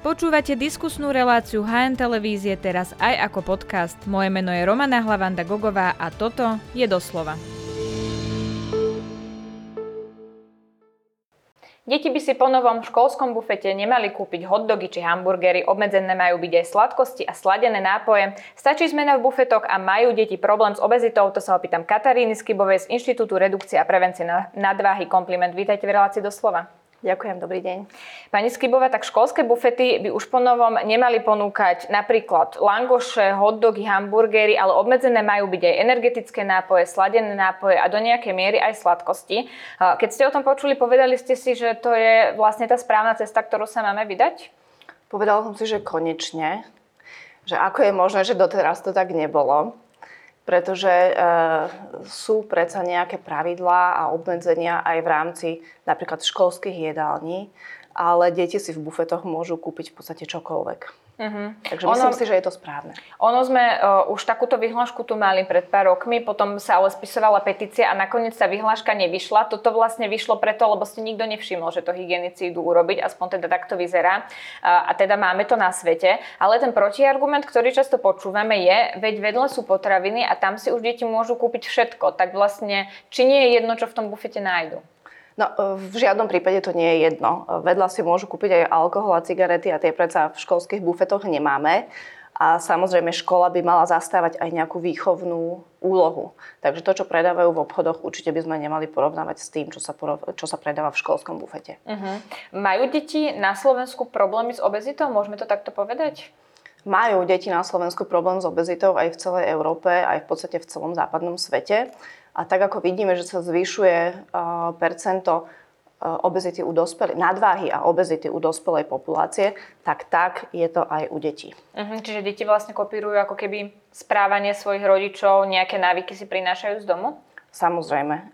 Počúvate diskusnú reláciu HN Televízie teraz aj ako podcast. Moje meno je Romana Hlavanda Gogová a toto je doslova. Deti by si po novom školskom bufete nemali kúpiť hotdogy či hamburgery, obmedzené majú byť aj sladkosti a sladené nápoje. Stačí zmena v bufetoch a majú deti problém s obezitou? To sa opýtam Kataríny Skybovej z Inštitútu redukcie a prevencie nadváhy. Kompliment, vítajte v relácii doslova. Ďakujem, dobrý deň. Pani Skybová, tak školské bufety by už po novom nemali ponúkať napríklad langoše, hotdogy, hamburgery, ale obmedzené majú byť aj energetické nápoje, sladené nápoje a do nejakej miery aj sladkosti. Keď ste o tom počuli, povedali ste si, že to je vlastne tá správna cesta, ktorú sa máme vydať? Povedala som si, že konečne. Že ako je možné, že doteraz to tak nebolo pretože e, sú predsa nejaké pravidlá a obmedzenia aj v rámci napríklad školských jedální, ale deti si v bufetoch môžu kúpiť v podstate čokoľvek. Uh-huh. Takže ono, myslím si, že je to správne. Ono sme uh, už takúto vyhlášku tu mali pred pár rokmi, potom sa ale spisovala petícia a nakoniec sa vyhláška nevyšla. Toto vlastne vyšlo preto, lebo si nikto nevšimol, že to hygienici idú urobiť, aspoň teda takto vyzerá. Uh, a teda máme to na svete. Ale ten protiargument, ktorý často počúvame je, veď vedle sú potraviny a tam si už deti môžu kúpiť všetko. Tak vlastne, či nie je jedno, čo v tom bufete nájdu? No, e, v žiadnom prípade to nie je jedno. E, vedľa si môžu kúpiť aj alkohol a cigarety a tie predsa v školských bufetoch nemáme. A samozrejme škola by mala zastávať aj nejakú výchovnú úlohu. Takže to, čo predávajú v obchodoch, určite by sme nemali porovnávať s tým, čo sa, porov- čo sa predáva v školskom bufete. Uh-huh. Majú deti na Slovensku problémy s obezitou? Môžeme to takto povedať? Majú deti na Slovensku problém s obezitou aj v celej Európe, aj v podstate v celom západnom svete. A tak ako vidíme, že sa zvyšuje percento obezity u dospelej, nadváhy a obezity u dospelej populácie, tak tak je to aj u detí. Uh-huh, čiže deti vlastne kopírujú ako keby správanie svojich rodičov, nejaké návyky si prinášajú z domu? Samozrejme.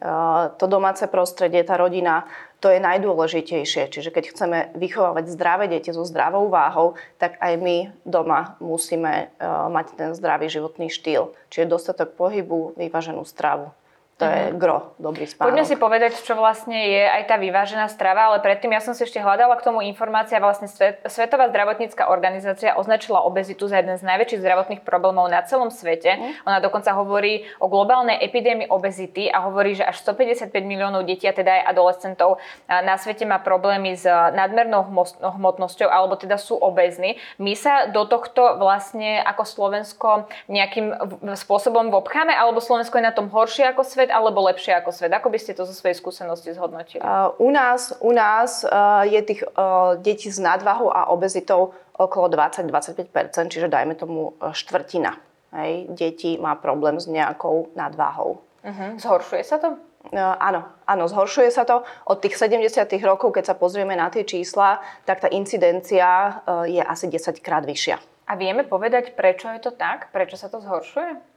To domáce prostredie, tá rodina, to je najdôležitejšie. Čiže keď chceme vychovávať zdravé deti so zdravou váhou, tak aj my doma musíme mať ten zdravý životný štýl. Čiže dostatok pohybu, vyváženú stravu. To je mhm. gro, dobrý spánok. Poďme si povedať, čo vlastne je aj tá vyvážená strava, ale predtým ja som si ešte hľadala k tomu informácia. Vlastne Svetová zdravotnícka organizácia označila obezitu za jeden z najväčších zdravotných problémov na celom svete. Mm. Ona dokonca hovorí o globálnej epidémii obezity a hovorí, že až 155 miliónov detí, a teda aj adolescentov na svete má problémy s nadmernou hmotnosťou alebo teda sú obezní. My sa do tohto vlastne ako Slovensko nejakým spôsobom vobcháme alebo Slovensko je na tom horšie ako svet svet alebo lepšie ako svet? Ako by ste to zo svojej skúsenosti zhodnotili? Uh, u nás, u nás uh, je tých uh, detí s nadvahou a obezitou okolo 20-25%, čiže dajme tomu štvrtina. Hej, detí má problém s nejakou nadváhou. Uh-huh. Zhoršuje sa to? Uh, áno, áno, zhoršuje sa to. Od tých 70. rokov, keď sa pozrieme na tie čísla, tak tá incidencia uh, je asi 10 krát vyššia. A vieme povedať, prečo je to tak? Prečo sa to zhoršuje?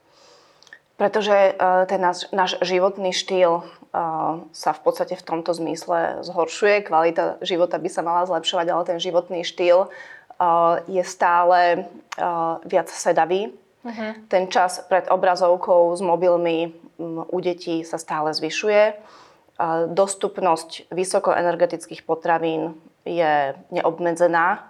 Pretože uh, ten náš, náš životný štýl uh, sa v podstate v tomto zmysle zhoršuje. Kvalita života by sa mala zlepšovať, ale ten životný štýl uh, je stále viac sedavý. Uh-huh. Ten čas pred obrazovkou s mobilmi u detí sa stále zvyšuje. Dostupnosť vysokoenergetických potravín je neobmedzená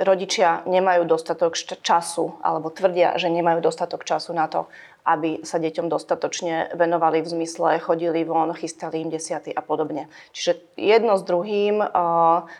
rodičia nemajú dostatok času alebo tvrdia, že nemajú dostatok času na to, aby sa deťom dostatočne venovali v zmysle, chodili von, chystali im desiaty a podobne. Čiže jedno s druhým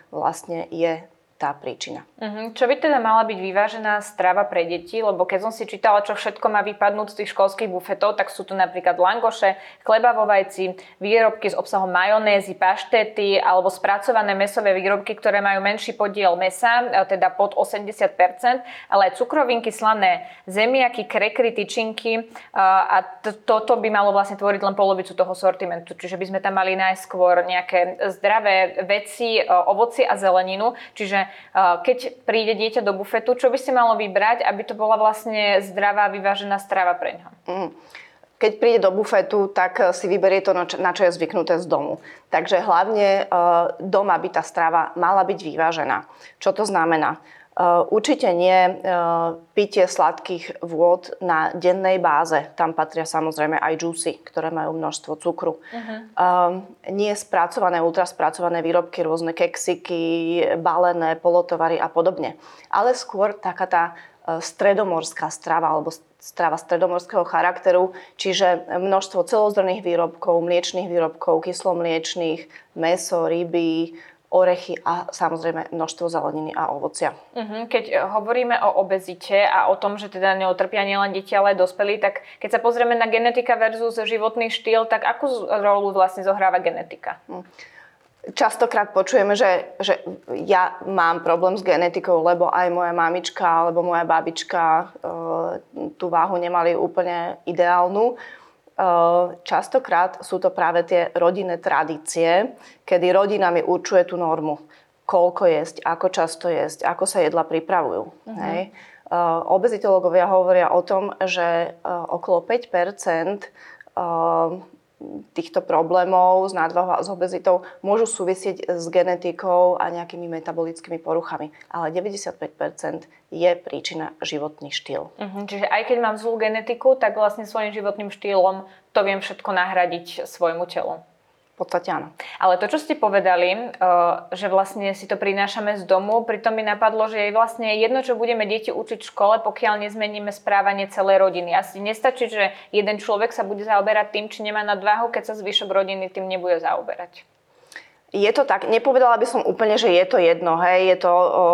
vlastne je tá príčina. Uh-huh. Čo by teda mala byť vyvážená strava pre deti? Lebo keď som si čítala, čo všetko má vypadnúť z tých školských bufetov, tak sú tu napríklad langoše, chleba vo vajci, výrobky s obsahom majonézy, paštety alebo spracované mesové výrobky, ktoré majú menší podiel mesa, e, teda pod 80%, ale aj cukrovinky, slané zemiaky, krekry, tyčinky e, a toto by malo vlastne tvoriť len polovicu toho sortimentu. Čiže by sme tam mali najskôr nejaké zdravé veci, e, ovoci a zeleninu. Čiže keď príde dieťa do bufetu, čo by si malo vybrať, aby to bola vlastne zdravá, vyvážená strava pre ňa? Mm. Keď príde do bufetu, tak si vyberie to, na čo je zvyknuté z domu. Takže hlavne doma by tá strava mala byť vyvážená. Čo to znamená? Určite nie pitie sladkých vôd na dennej báze. Tam patria samozrejme aj džusy, ktoré majú množstvo cukru. Uh-huh. Nie spracované, ultraspracované výrobky, rôzne keksiky, balené, polotovary a podobne. Ale skôr taká tá stredomorská strava alebo strava stredomorského charakteru, čiže množstvo celozrných výrobkov, mliečných výrobkov, kyslomliečných, meso, ryby, orechy a samozrejme množstvo zeleniny a ovocia. Uh-huh. Keď e, hovoríme o obezite a o tom, že teda neotrpia nielen deti, ale aj dospelí, tak keď sa pozrieme na genetika versus životný štýl, tak akú rolu vlastne zohráva genetika? Uh-huh. Častokrát počujeme, že, že ja mám problém s genetikou, lebo aj moja mamička alebo moja babička e, tú váhu nemali úplne ideálnu. E, častokrát sú to práve tie rodinné tradície, kedy rodina mi určuje tú normu. Koľko jesť, ako často jesť, ako sa jedla pripravujú. Uh-huh. Hej. E, obezitológovia hovoria o tom, že e, okolo 5 týchto problémov s nadvahou a s obezitou môžu súvisieť s genetikou a nejakými metabolickými poruchami. Ale 95% je príčina životný štýl. Uh-huh, čiže aj keď mám zlú genetiku, tak vlastne svojim životným štýlom to viem všetko nahradiť svojmu telu podstate áno. Ale to, čo ste povedali, eh, že vlastne si to prinášame z domu, pritom mi napadlo, že je vlastne jedno, čo budeme deti učiť v škole, pokiaľ nezmeníme správanie celej rodiny. Asi nestačí, že jeden človek sa bude zaoberať tým, či nemá nadváhu, keď sa zvyšok rodiny tým nebude zaoberať. Je to tak, nepovedala by som úplne, že je to jedno, hej, je to o,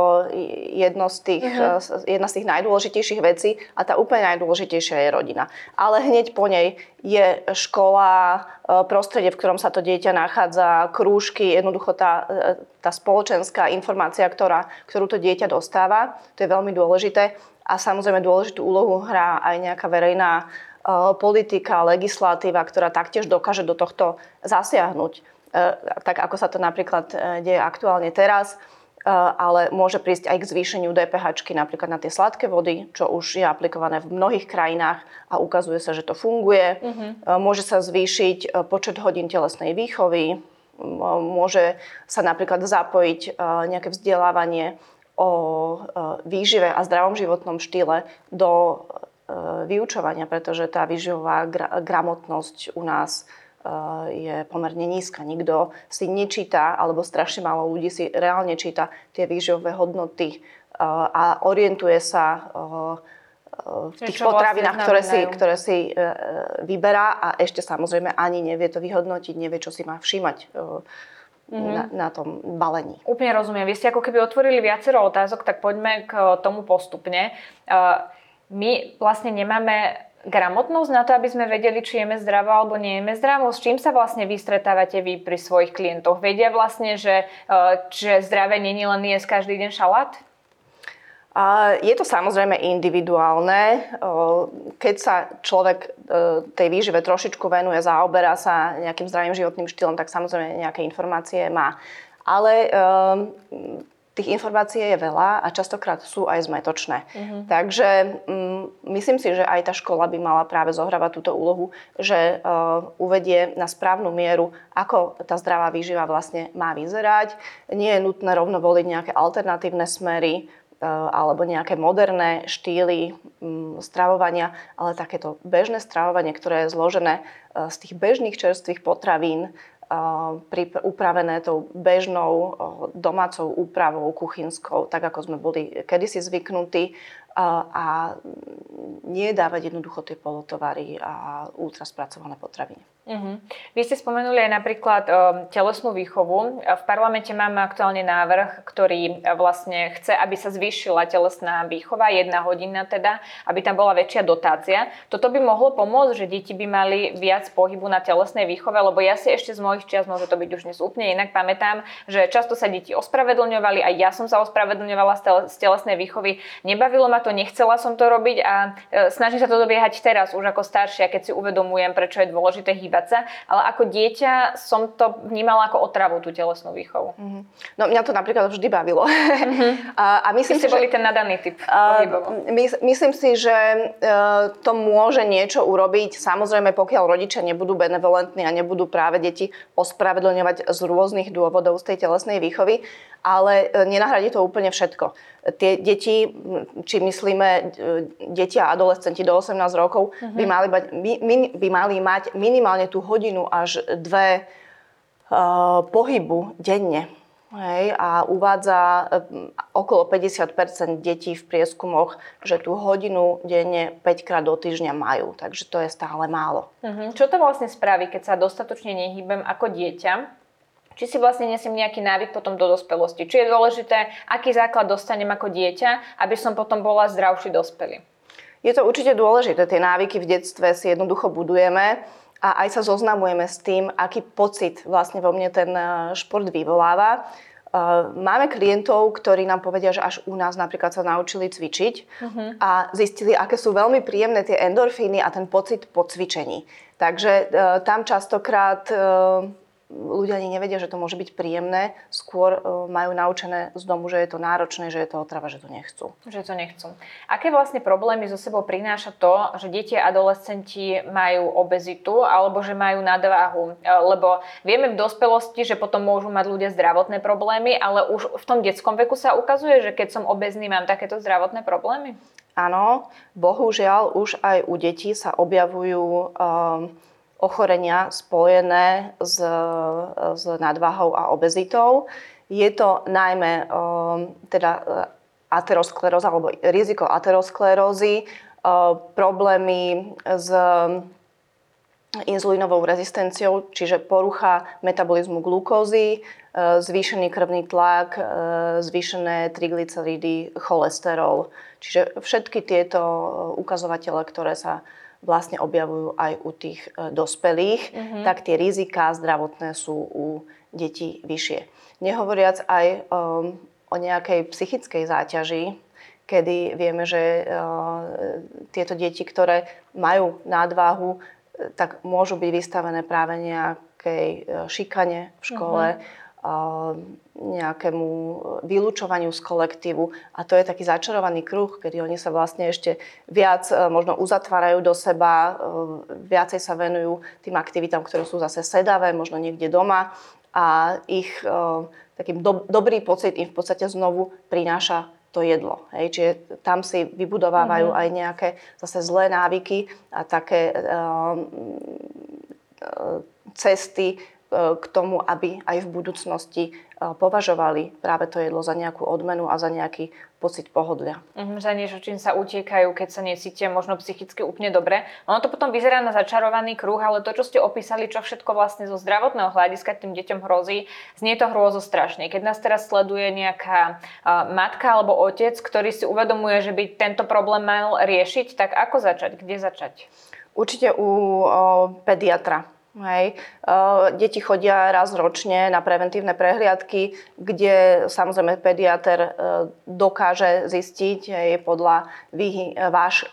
jedno z tých, uh-huh. jedna z tých najdôležitejších vecí a tá úplne najdôležitejšia je rodina. Ale hneď po nej je škola, prostredie, v ktorom sa to dieťa nachádza, krúžky, jednoducho tá, e, tá spoločenská informácia, ktorá, ktorú to dieťa dostáva, to je veľmi dôležité a samozrejme dôležitú úlohu hrá aj nejaká verejná politika, legislatíva, ktorá taktiež dokáže do tohto zasiahnuť E, tak ako sa to napríklad e, deje aktuálne teraz, e, ale môže prísť aj k zvýšeniu DPH napríklad na tie sladké vody, čo už je aplikované v mnohých krajinách a ukazuje sa, že to funguje. Uh-huh. Môže sa zvýšiť počet hodín telesnej výchovy, môže sa napríklad zapojiť nejaké vzdelávanie o výžive a zdravom životnom štýle do vyučovania, pretože tá výživová gramotnosť u nás je pomerne nízka. Nikto si nečíta, alebo strašne málo ľudí si reálne číta tie výživové hodnoty a orientuje sa v tých Čo potravinách, vlastne ktoré si, ktoré si vyberá a ešte samozrejme ani nevie to vyhodnotiť, nevie, čo si má všímať mm-hmm. na, na tom balení. Úplne rozumiem. Vy ste ako keby otvorili viacero otázok, tak poďme k tomu postupne. My vlastne nemáme gramotnosť na to, aby sme vedeli, či jeme zdravo alebo nejeme zdravo? S čím sa vlastne vy stretávate vy pri svojich klientoch? Vedia vlastne, že, e, že zdravé není len jesť každý deň šalát? Je to samozrejme individuálne. E, keď sa človek e, tej výžive trošičku venuje, zaoberá sa nejakým zdravým životným štýlom, tak samozrejme nejaké informácie má. Ale tých informácií je veľa a častokrát sú aj zmetočné. Uh-huh. Takže um, myslím si, že aj tá škola by mala práve zohrávať túto úlohu, že uh, uvedie na správnu mieru, ako tá zdravá výživa vlastne má vyzerať. Nie je nutné rovno voliť nejaké alternatívne smery, uh, alebo nejaké moderné štýly um, stravovania, ale takéto bežné stravovanie, ktoré je zložené uh, z tých bežných čerstvých potravín, upravené tou bežnou domácou úpravou kuchynskou, tak ako sme boli kedysi zvyknutí a nie dávať jednoducho tie polotovary a ultraspracované potraviny. Uh-huh. Vy ste spomenuli aj napríklad um, telesnú výchovu. V parlamente máme aktuálne návrh, ktorý e, vlastne chce, aby sa zvýšila telesná výchova, jedna hodina teda, aby tam bola väčšia dotácia. Toto by mohlo pomôcť, že deti by mali viac pohybu na telesnej výchove, lebo ja si ešte z mojich čias, môže to byť už dnes úplne inak, pamätám, že často sa deti ospravedlňovali, aj ja som sa ospravedlňovala z telesnej výchovy. Nebavilo ma to, nechcela som to robiť a e, snažím sa to dobiehať teraz, už ako staršia, keď si uvedomujem, prečo je dôležité hýbať sa, ale ako dieťa som to vnímala ako otravu, tú telesnú výchovu. Mm-hmm. No mňa to napríklad vždy bavilo. Mm-hmm. a, a myslím si, boli že, ten nadaný typ uh, my, Myslím si, že uh, to môže niečo urobiť. Samozrejme, pokiaľ rodičia nebudú benevolentní a nebudú práve deti ospravedlňovať z rôznych dôvodov z tej telesnej výchovy, ale uh, nenahradí to úplne všetko. Tie deti, či myslíme e, deti a adolescenti do 18 rokov, uh-huh. by, mali mať, by, by mali mať minimálne tú hodinu až dve uh, pohybu denne. Hej, a uvádza okolo 50% detí v prieskumoch, že tú hodinu denne 5 krát do týždňa majú. Takže to je stále málo. Uh-huh. Čo to vlastne spraví, keď sa dostatočne nehýbem ako dieťa? Či si vlastne nesiem nejaký návyk potom do dospelosti. Či je dôležité, aký základ dostanem ako dieťa, aby som potom bola zdravší dospelý. Je to určite dôležité. Tie návyky v detstve si jednoducho budujeme a aj sa zoznamujeme s tým, aký pocit vlastne vo mne ten eh, šport vyvoláva. Eh, máme klientov, ktorí nám povedia, že až u nás napríklad sa naučili cvičiť uh-huh. a zistili, aké sú veľmi príjemné tie endorfíny a ten pocit po cvičení. Takže eh, tam častokrát ľudia ani nevedia, že to môže byť príjemné, skôr e, majú naučené z domu, že je to náročné, že je to otrava, že to nechcú. Že to nechcú. Aké vlastne problémy zo sebou prináša to, že deti a adolescenti majú obezitu alebo že majú nadváhu? E, lebo vieme v dospelosti, že potom môžu mať ľudia zdravotné problémy, ale už v tom detskom veku sa ukazuje, že keď som obezný, mám takéto zdravotné problémy? Áno, bohužiaľ už aj u detí sa objavujú um, ochorenia spojené s, s nadváhou a obezitou. Je to najmä teda e, ateroskleróza alebo riziko aterosklerózy, e, problémy s inzulínovou rezistenciou, čiže porucha metabolizmu glukózy, e, zvýšený krvný tlak, zvýšené triglyceridy, cholesterol. Čiže všetky tieto ukazovatele, ktoré sa vlastne objavujú aj u tých e, dospelých, mm-hmm. tak tie riziká zdravotné sú u detí vyššie. Nehovoriac aj um, o nejakej psychickej záťaži, kedy vieme, že uh, tieto deti, ktoré majú nadváhu, tak môžu byť vystavené práve nejakej šikane v škole. Mm-hmm nejakému vylúčovaniu z kolektívu. A to je taký začarovaný kruh, kedy oni sa vlastne ešte viac e, možno uzatvárajú do seba, e, viacej sa venujú tým aktivitám, ktoré sú zase sedavé, možno niekde doma a ich e, takým do, dobrý pocit im v podstate znovu prináša to jedlo. Hej. Čiže tam si vybudovávajú mm-hmm. aj nejaké zase zlé návyky a také um, cesty k tomu, aby aj v budúcnosti e, považovali práve to jedlo za nejakú odmenu a za nejaký pocit pohodlia. Mm, za niečo, čím sa utiekajú, keď sa necítia možno psychicky úplne dobre. Ono to potom vyzerá na začarovaný kruh, ale to, čo ste opísali, čo všetko vlastne zo zdravotného hľadiska tým deťom hrozí, znie to hrôzo strašne. Keď nás teraz sleduje nejaká uh, matka alebo otec, ktorý si uvedomuje, že by tento problém mal riešiť, tak ako začať? Kde začať? Určite u uh, pediatra Hej. Deti chodia raz ročne na preventívne prehliadky, kde samozrejme pediater e, dokáže zistiť hej, podľa výhy, váš,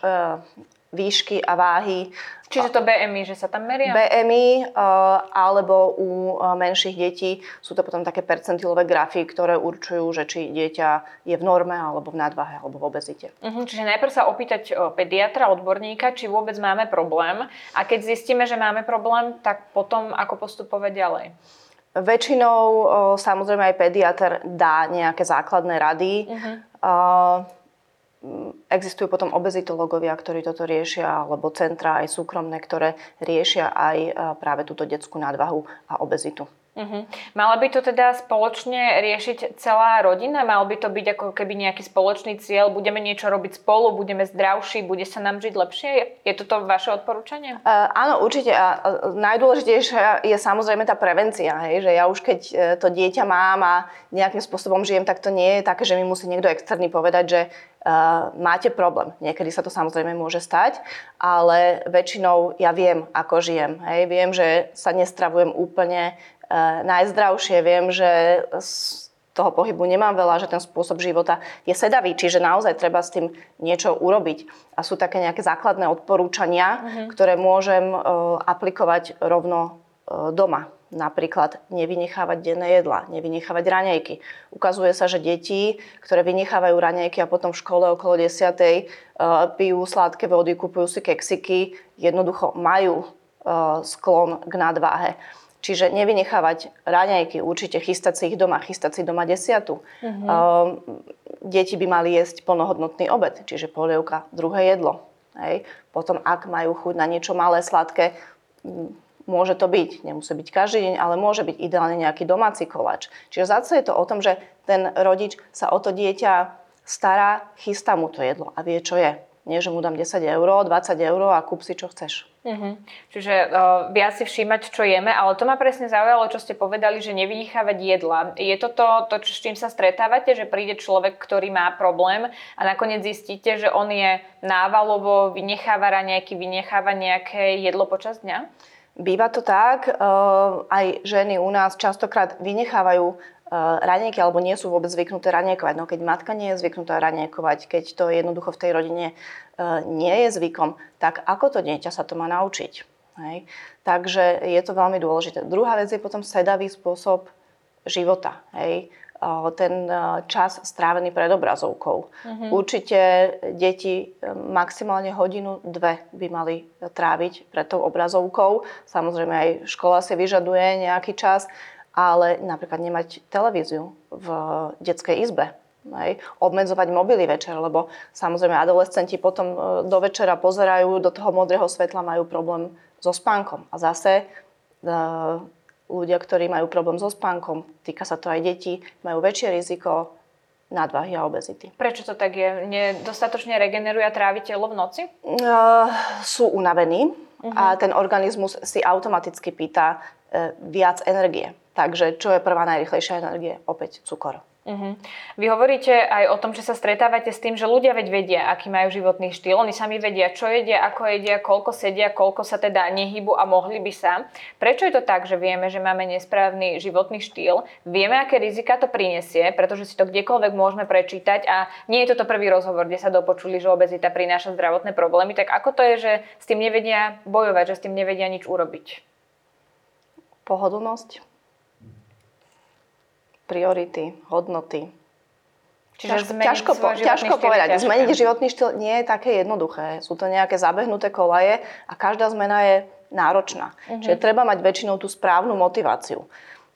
výšky a váhy Čiže to BMI, že sa tam meria? BMI uh, alebo u uh, menších detí sú to potom také percentilové grafy, ktoré určujú, že či dieťa je v norme, alebo v nadvahe, alebo v obezite. Uh-huh, čiže najprv sa opýtať uh, pediatra, odborníka, či vôbec máme problém. A keď zistíme, že máme problém, tak potom ako postupovať ďalej? Väčšinou samozrejme aj pediatr dá nejaké základné rady. Uh-huh. Existujú potom obezitológovia, ktorí toto riešia, alebo centra aj súkromné, ktoré riešia aj práve túto detskú nadvahu a obezitu. Uh-huh. Mala by to teda spoločne riešiť celá rodina? Mal by to byť ako keby nejaký spoločný cieľ? Budeme niečo robiť spolu? Budeme zdravší? Bude sa nám žiť lepšie? Je toto vaše odporúčanie? Uh, áno, určite. A najdôležitejšia je samozrejme tá prevencia. Hej? Že ja už keď e, to dieťa mám a nejakým spôsobom žijem, tak to nie je také, že mi musí niekto externý povedať, že máte problém. Niekedy sa to samozrejme môže stať, ale väčšinou ja viem, ako žijem. Hej? Viem, že sa nestravujem úplne Eh, najzdravšie. Viem, že z toho pohybu nemám veľa, že ten spôsob života je sedavý, čiže naozaj treba s tým niečo urobiť. A sú také nejaké základné odporúčania, uh-huh. ktoré môžem uh, aplikovať rovno doma. Napríklad nevynechávať denné jedla, nevynechávať raňajky. Ukazuje sa, že deti, ktoré vynechávajú raňajky a potom v škole okolo 10. Uh, pijú sladké vody, kupujú si keksiky, jednoducho majú sklon k nadváhe. Čiže nevynechávať raňajky, určite chystať si ich doma, chystať si doma desiatu. Mm-hmm. Deti by mali jesť plnohodnotný obed, čiže polievka, druhé jedlo. Hej. Potom, ak majú chuť na niečo malé, sladké, môže to byť, nemusí byť každý deň, ale môže byť ideálne nejaký domáci koláč. Čiže zase je to o tom, že ten rodič sa o to dieťa stará, chystá mu to jedlo a vie, čo je. Nie, že mu dám 10 eur, 20 eur a kúp si, čo chceš. Uh-huh. Čiže uh, viac si všímať, čo jeme, ale to ma presne zaujalo, čo ste povedali, že nevynechávať jedla. Je to to, to s čím sa stretávate, že príde človek, ktorý má problém a nakoniec zistíte, že on je návalovo, vynecháva nejaký, vynecháva nejaké jedlo počas dňa? Býva to tak, uh, aj ženy u nás častokrát vynechávajú uh, raňajky alebo nie sú vôbec zvyknuté raňajkovať. No keď matka nie je zvyknutá raňajkovať, keď to jednoducho v tej rodine uh, nie je zvykom, tak ako to dieťa sa to má naučiť? Hej? Takže je to veľmi dôležité. Druhá vec je potom sedavý spôsob života. Hej? Ten čas strávený pred obrazovkou. Uh-huh. Určite deti maximálne hodinu, dve by mali tráviť pred tou obrazovkou. Samozrejme aj škola si vyžaduje nejaký čas, ale napríklad nemať televíziu v detskej izbe. Hej. Obmedzovať mobily večer, lebo samozrejme adolescenti potom e, do večera pozerajú do toho modrého svetla, majú problém so spánkom. A zase e, ľudia, ktorí majú problém so spánkom, týka sa to aj detí, majú väčšie riziko nadvahy a obezity. Prečo to tak je? Nedostatočne regeneruje a trávi telo v noci? Uh, sú unavení uh-huh. a mhm. ten organizmus si automaticky pýta uh, viac energie. Takže čo je prvá najrychlejšia energie? Opäť cukor. Uh-huh. Vy hovoríte aj o tom, že sa stretávate s tým, že ľudia veď vedia, aký majú životný štýl. Oni sami vedia, čo jedia, ako jedia, koľko sedia, koľko sa teda nehybu a mohli by sa. Prečo je to tak, že vieme, že máme nesprávny životný štýl? Vieme, aké rizika to prinesie, pretože si to kdekoľvek môžeme prečítať a nie je toto prvý rozhovor, kde sa dopočuli, že obezita prináša zdravotné problémy. Tak ako to je, že s tým nevedia bojovať, že s tým nevedia nič urobiť? Pohodlnosť priority, hodnoty. Čiže ťažko, po, ťažko povedať. Ťažké. Zmeniť životný štýl nie je také jednoduché. Sú to nejaké zabehnuté kolaje a každá zmena je náročná. Uh-huh. Čiže treba mať väčšinou tú správnu motiváciu.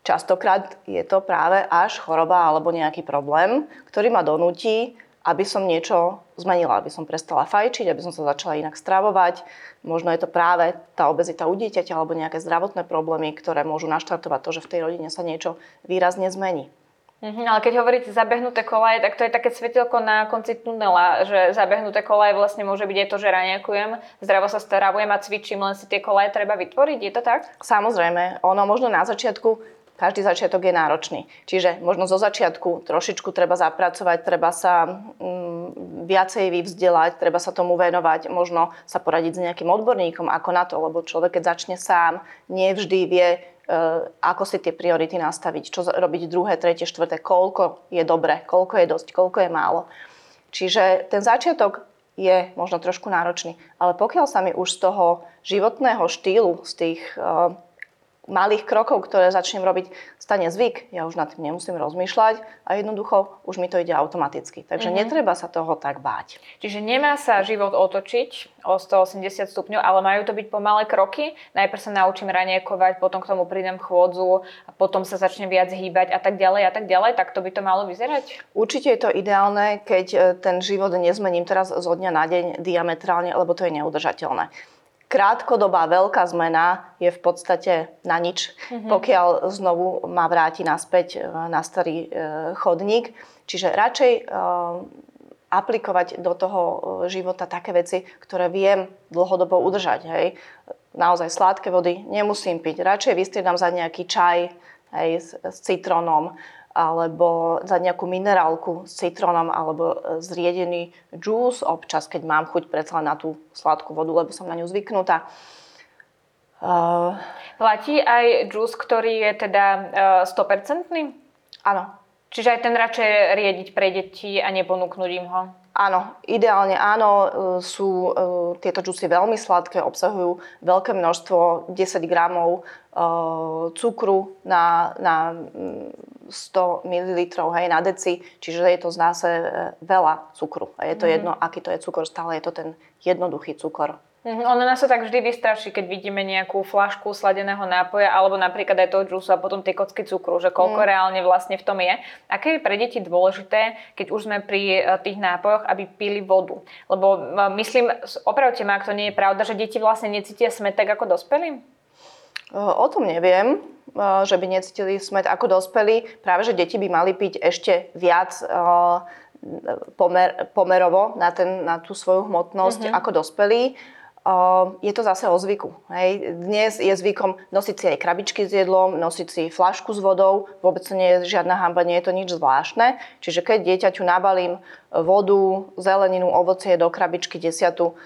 Častokrát je to práve až choroba alebo nejaký problém, ktorý ma donúti aby som niečo zmenila, aby som prestala fajčiť, aby som sa začala inak stravovať. Možno je to práve tá obezita u dieťaťa alebo nejaké zdravotné problémy, ktoré môžu naštartovať to, že v tej rodine sa niečo výrazne zmení. Mhm, ale keď hovoríte zabehnuté kolaje, tak to je také svetelko na konci tunela, že zabehnuté kolaje vlastne môže byť aj to, že raňakujem, zdravo sa staravujem a cvičím, len si tie kolaje treba vytvoriť, je to tak? Samozrejme, ono možno na začiatku každý začiatok je náročný. Čiže možno zo začiatku trošičku treba zapracovať, treba sa mm, viacej vyvzdelať, treba sa tomu venovať, možno sa poradiť s nejakým odborníkom ako na to, lebo človek, keď začne sám, nevždy vie, e, ako si tie priority nastaviť, čo robiť druhé, tretie, štvrté, koľko je dobre, koľko je dosť, koľko je málo. Čiže ten začiatok je možno trošku náročný, ale pokiaľ sa mi už z toho životného štýlu, z tých uh, malých krokov, ktoré začnem robiť, stane zvyk. Ja už nad tým nemusím rozmýšľať a jednoducho už mi to ide automaticky. Takže mm-hmm. netreba sa toho tak báť. Čiže nemá sa život otočiť o 180 stupňov, ale majú to byť pomalé kroky. Najprv sa naučím raniekovať, potom k tomu prídem chôdzu a potom sa začnem viac hýbať a tak ďalej a tak ďalej. Tak to by to malo vyzerať? Určite je to ideálne, keď e, ten život nezmením teraz zo dňa na deň diametrálne, lebo to je neudržateľné krátkodobá veľká zmena je v podstate na nič, mm-hmm. pokiaľ znovu ma vráti naspäť e, na starý e, chodník. Čiže radšej e, aplikovať do toho života také veci, ktoré viem dlhodobo udržať. Hej. Naozaj sladké vody nemusím piť. Radšej vystriedam za nejaký čaj hej, s, s citrónom alebo za nejakú minerálku s citrónom alebo e, zriedený džús občas, keď mám chuť predsa na tú sladkú vodu, lebo som na ňu zvyknutá. Uh... Platí aj džús, ktorý je teda uh, 100%? Áno. Čiže aj ten radšej riediť pre deti a neponúknuť im ho? Áno, ideálne áno, e, sú tieto džusy veľmi sladké, obsahujú veľké množstvo, 10 gramov cukru na, na 100 ml hej, na deci, čiže je to zase veľa cukru. Je to mm. jedno, aký to je cukor, stále je to ten jednoduchý cukor. Mhm, ono nás to tak vždy vystraší, keď vidíme nejakú flašku sladeného nápoja alebo napríklad aj toho džusu a potom tie kocky cukru, že koľko mm. reálne vlastne v tom je. Aké je pre deti dôležité, keď už sme pri e, tých nápojoch, aby pili vodu? Lebo e, myslím, opravte ma, ak to nie je pravda, že deti vlastne necítia smet tak ako dospelí? O tom neviem, že by necítili smet ako dospelí. Práve, že deti by mali piť ešte viac pomer, pomerovo na, ten, na tú svoju hmotnosť mm-hmm. ako dospelí je to zase o zvyku. Hej. Dnes je zvykom nosiť si aj krabičky s jedlom, nosiť si flašku s vodou, vôbec nie je žiadna hamba, nie je to nič zvláštne. Čiže keď dieťaťu nabalím vodu, zeleninu, ovocie do krabičky desiatu,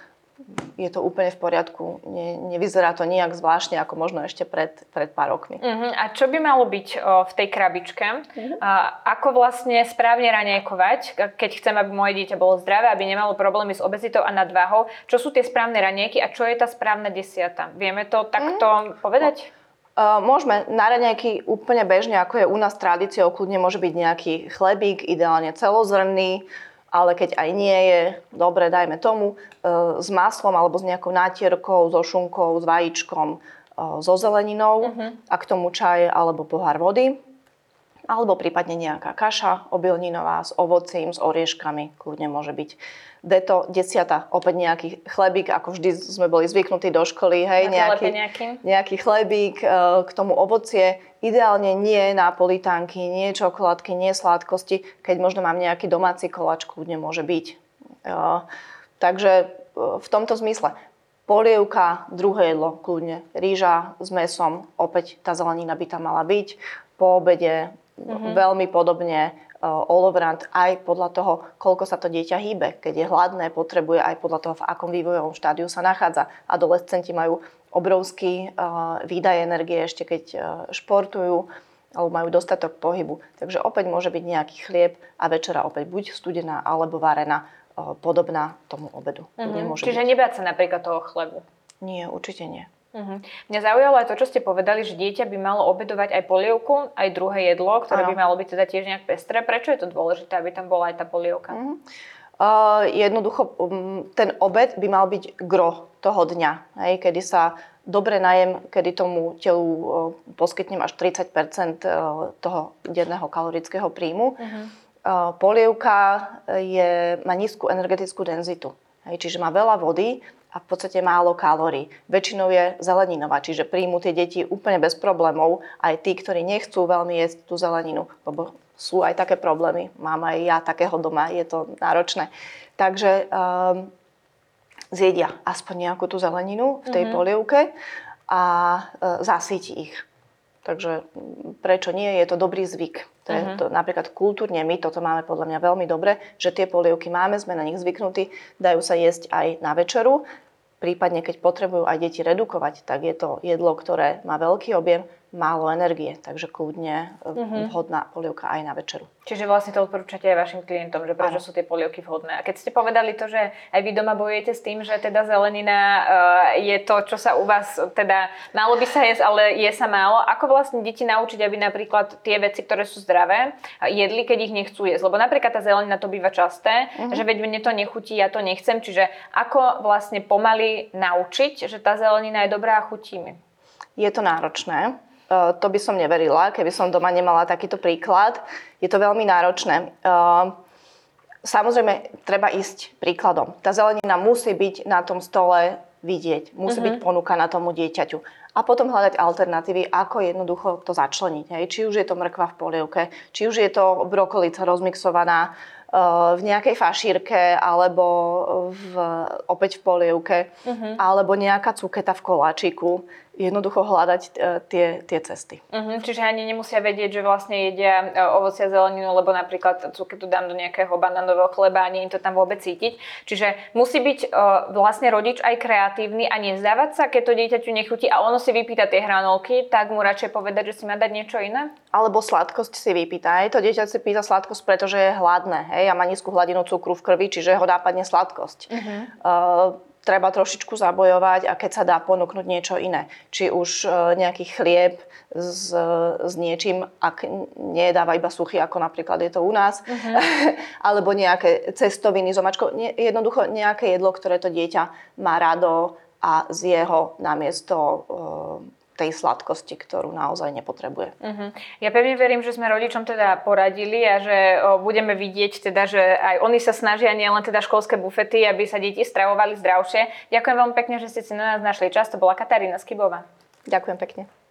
je to úplne v poriadku. Ne, nevyzerá to nejak zvláštne, ako možno ešte pred, pred pár rokmi. Uh-huh. A čo by malo byť o, v tej krabičke? Uh-huh. A ako vlastne správne raňajkovať, keď chcem, aby moje dieťa bolo zdravé, aby nemalo problémy s obezitou a nadváhou? Čo sú tie správne raňajky a čo je tá správna desiata? Vieme to takto uh-huh. povedať? Uh, môžeme na raňajky úplne bežne, ako je u nás tradíciou, kľudne môže byť nejaký chlebík, ideálne celozrnný, ale keď aj nie je, dobre, dajme tomu, e, s maslom alebo s nejakou nátierkou, so šunkou, s vajíčkom, e, so zeleninou uh-huh. a k tomu čaj alebo pohár vody. Alebo prípadne nejaká kaša obilninová s ovocím, s orieškami, kľudne môže byť. Deto, desiata, opäť nejaký chlebík, ako vždy sme boli zvyknutí do školy, hej, nejaký, nejaký chlebík, e, k tomu ovocie, ideálne nie napolitánky, nie čokoládky, nie sladkosti, keď možno mám nejaký domáci koláč, kľudne môže byť. E, takže e, v tomto zmysle polievka, druhé jedlo, kľudne rýža s mesom, opäť tá zelenina by tam mala byť. Po obede mm-hmm. veľmi podobne olovrant aj podľa toho, koľko sa to dieťa hýbe. Keď je hladné, potrebuje aj podľa toho, v akom vývojovom štádiu sa nachádza. Adolescenti majú obrovský výdaj energie ešte keď športujú alebo majú dostatok pohybu. Takže opäť môže byť nejaký chlieb a večera opäť buď studená alebo varená, podobná tomu obedu. Mm-hmm. Čiže byť. nebáť sa napríklad toho chlebu? Nie, určite nie. Uh-huh. Mňa zaujalo aj to, čo ste povedali, že dieťa by malo obedovať aj polievku, aj druhé jedlo, ktoré ano. by malo byť teda tiež nejak pestré. Prečo je to dôležité, aby tam bola aj tá polievka? Uh-huh. Uh, jednoducho, um, ten obed by mal byť gro toho dňa, hej, kedy sa dobre najem, kedy tomu telu uh, poskytnem až 30 uh, toho denného kalorického príjmu. Uh-huh. Uh, polievka je, má nízku energetickú denzitu. Hej, čiže má veľa vody a v podstate málo kalórií. Väčšinou je zeleninová, čiže príjmu tie deti úplne bez problémov, aj tí, ktorí nechcú veľmi jesť tú zeleninu, lebo sú aj také problémy. Mám aj ja takého doma, je to náročné. Takže um, zjedia aspoň nejakú tú zeleninu v tej mm-hmm. polievke a uh, zasíti ich. Takže prečo nie? Je to dobrý zvyk. To je uh-huh. to, napríklad kultúrne my toto máme podľa mňa veľmi dobre, že tie polievky máme, sme na nich zvyknutí, dajú sa jesť aj na večeru. Prípadne, keď potrebujú aj deti redukovať, tak je to jedlo, ktoré má veľký objem, málo energie, takže kľudne uh-huh. vhodná polievka aj na večeru. Čiže vlastne to odporúčate aj vašim klientom, že prečo sú tie polievky vhodné. A keď ste povedali to, že aj vy doma bojujete s tým, že teda zelenina uh, je to, čo sa u vás teda malo by sa jesť, ale je sa málo. Ako vlastne deti naučiť, aby napríklad tie veci, ktoré sú zdravé, jedli, keď ich nechcú jesť? Lebo napríklad tá zelenina to býva časté, uh-huh. že veď mne to nechutí, ja to nechcem. Čiže ako vlastne pomaly naučiť, že tá zelenina je dobrá a chutí mi? Je to náročné Eh, to by som neverila, keby som doma nemala takýto príklad. Je to veľmi náročné. Eh, samozrejme, treba ísť príkladom. Tá zelenina musí byť na tom stole vidieť, musí uh-huh. byť ponúkaná tomu dieťaťu. A potom hľadať alternatívy, ako jednoducho to začleniť. Hej. Či už je to mrkva v polievke, či už je to brokolica rozmixovaná uh, v nejakej fašírke, alebo v, opäť v polievke, uh-huh. alebo nejaká cuketa v koláčiku jednoducho hľadať e, tie, tie cesty. Uh-huh, čiže ani nemusia vedieť, že vlastne jedia e, ovocia zeleninu, lebo napríklad cuketu dám do nejakého banánového chleba a nie im to tam vôbec cítiť. Čiže musí byť uh, vlastne rodič aj kreatívny a nezdávať sa, keď to dieťaťu nechutí a ono si vypýta tie hranolky, tak mu radšej povedať, že si má dať niečo iné? Alebo sladkosť si vypýta. Hej. To dieťa si pýta sladkosť, pretože je hladné hej, a má nízku hladinu cukru v krvi, čiže ho nápadne sladkosť. Uh-huh. Uh, treba trošičku zabojovať a keď sa dá ponúknuť niečo iné. Či už e, nejaký chlieb s, s niečím, ak nedáva iba suchý, ako napríklad je to u nás, uh-huh. alebo nejaké cestoviny s omačkou. jednoducho nejaké jedlo, ktoré to dieťa má rado, a z jeho namiesto uh, tej sladkosti, ktorú naozaj nepotrebuje. Uh-huh. Ja pevne verím, že sme rodičom teda poradili a že o, budeme vidieť teda, že aj oni sa snažia nielen teda školské bufety, aby sa deti stravovali zdravšie. Ďakujem veľmi pekne, že ste si na nás našli čas. To bola Katarína Skybová. Ďakujem pekne.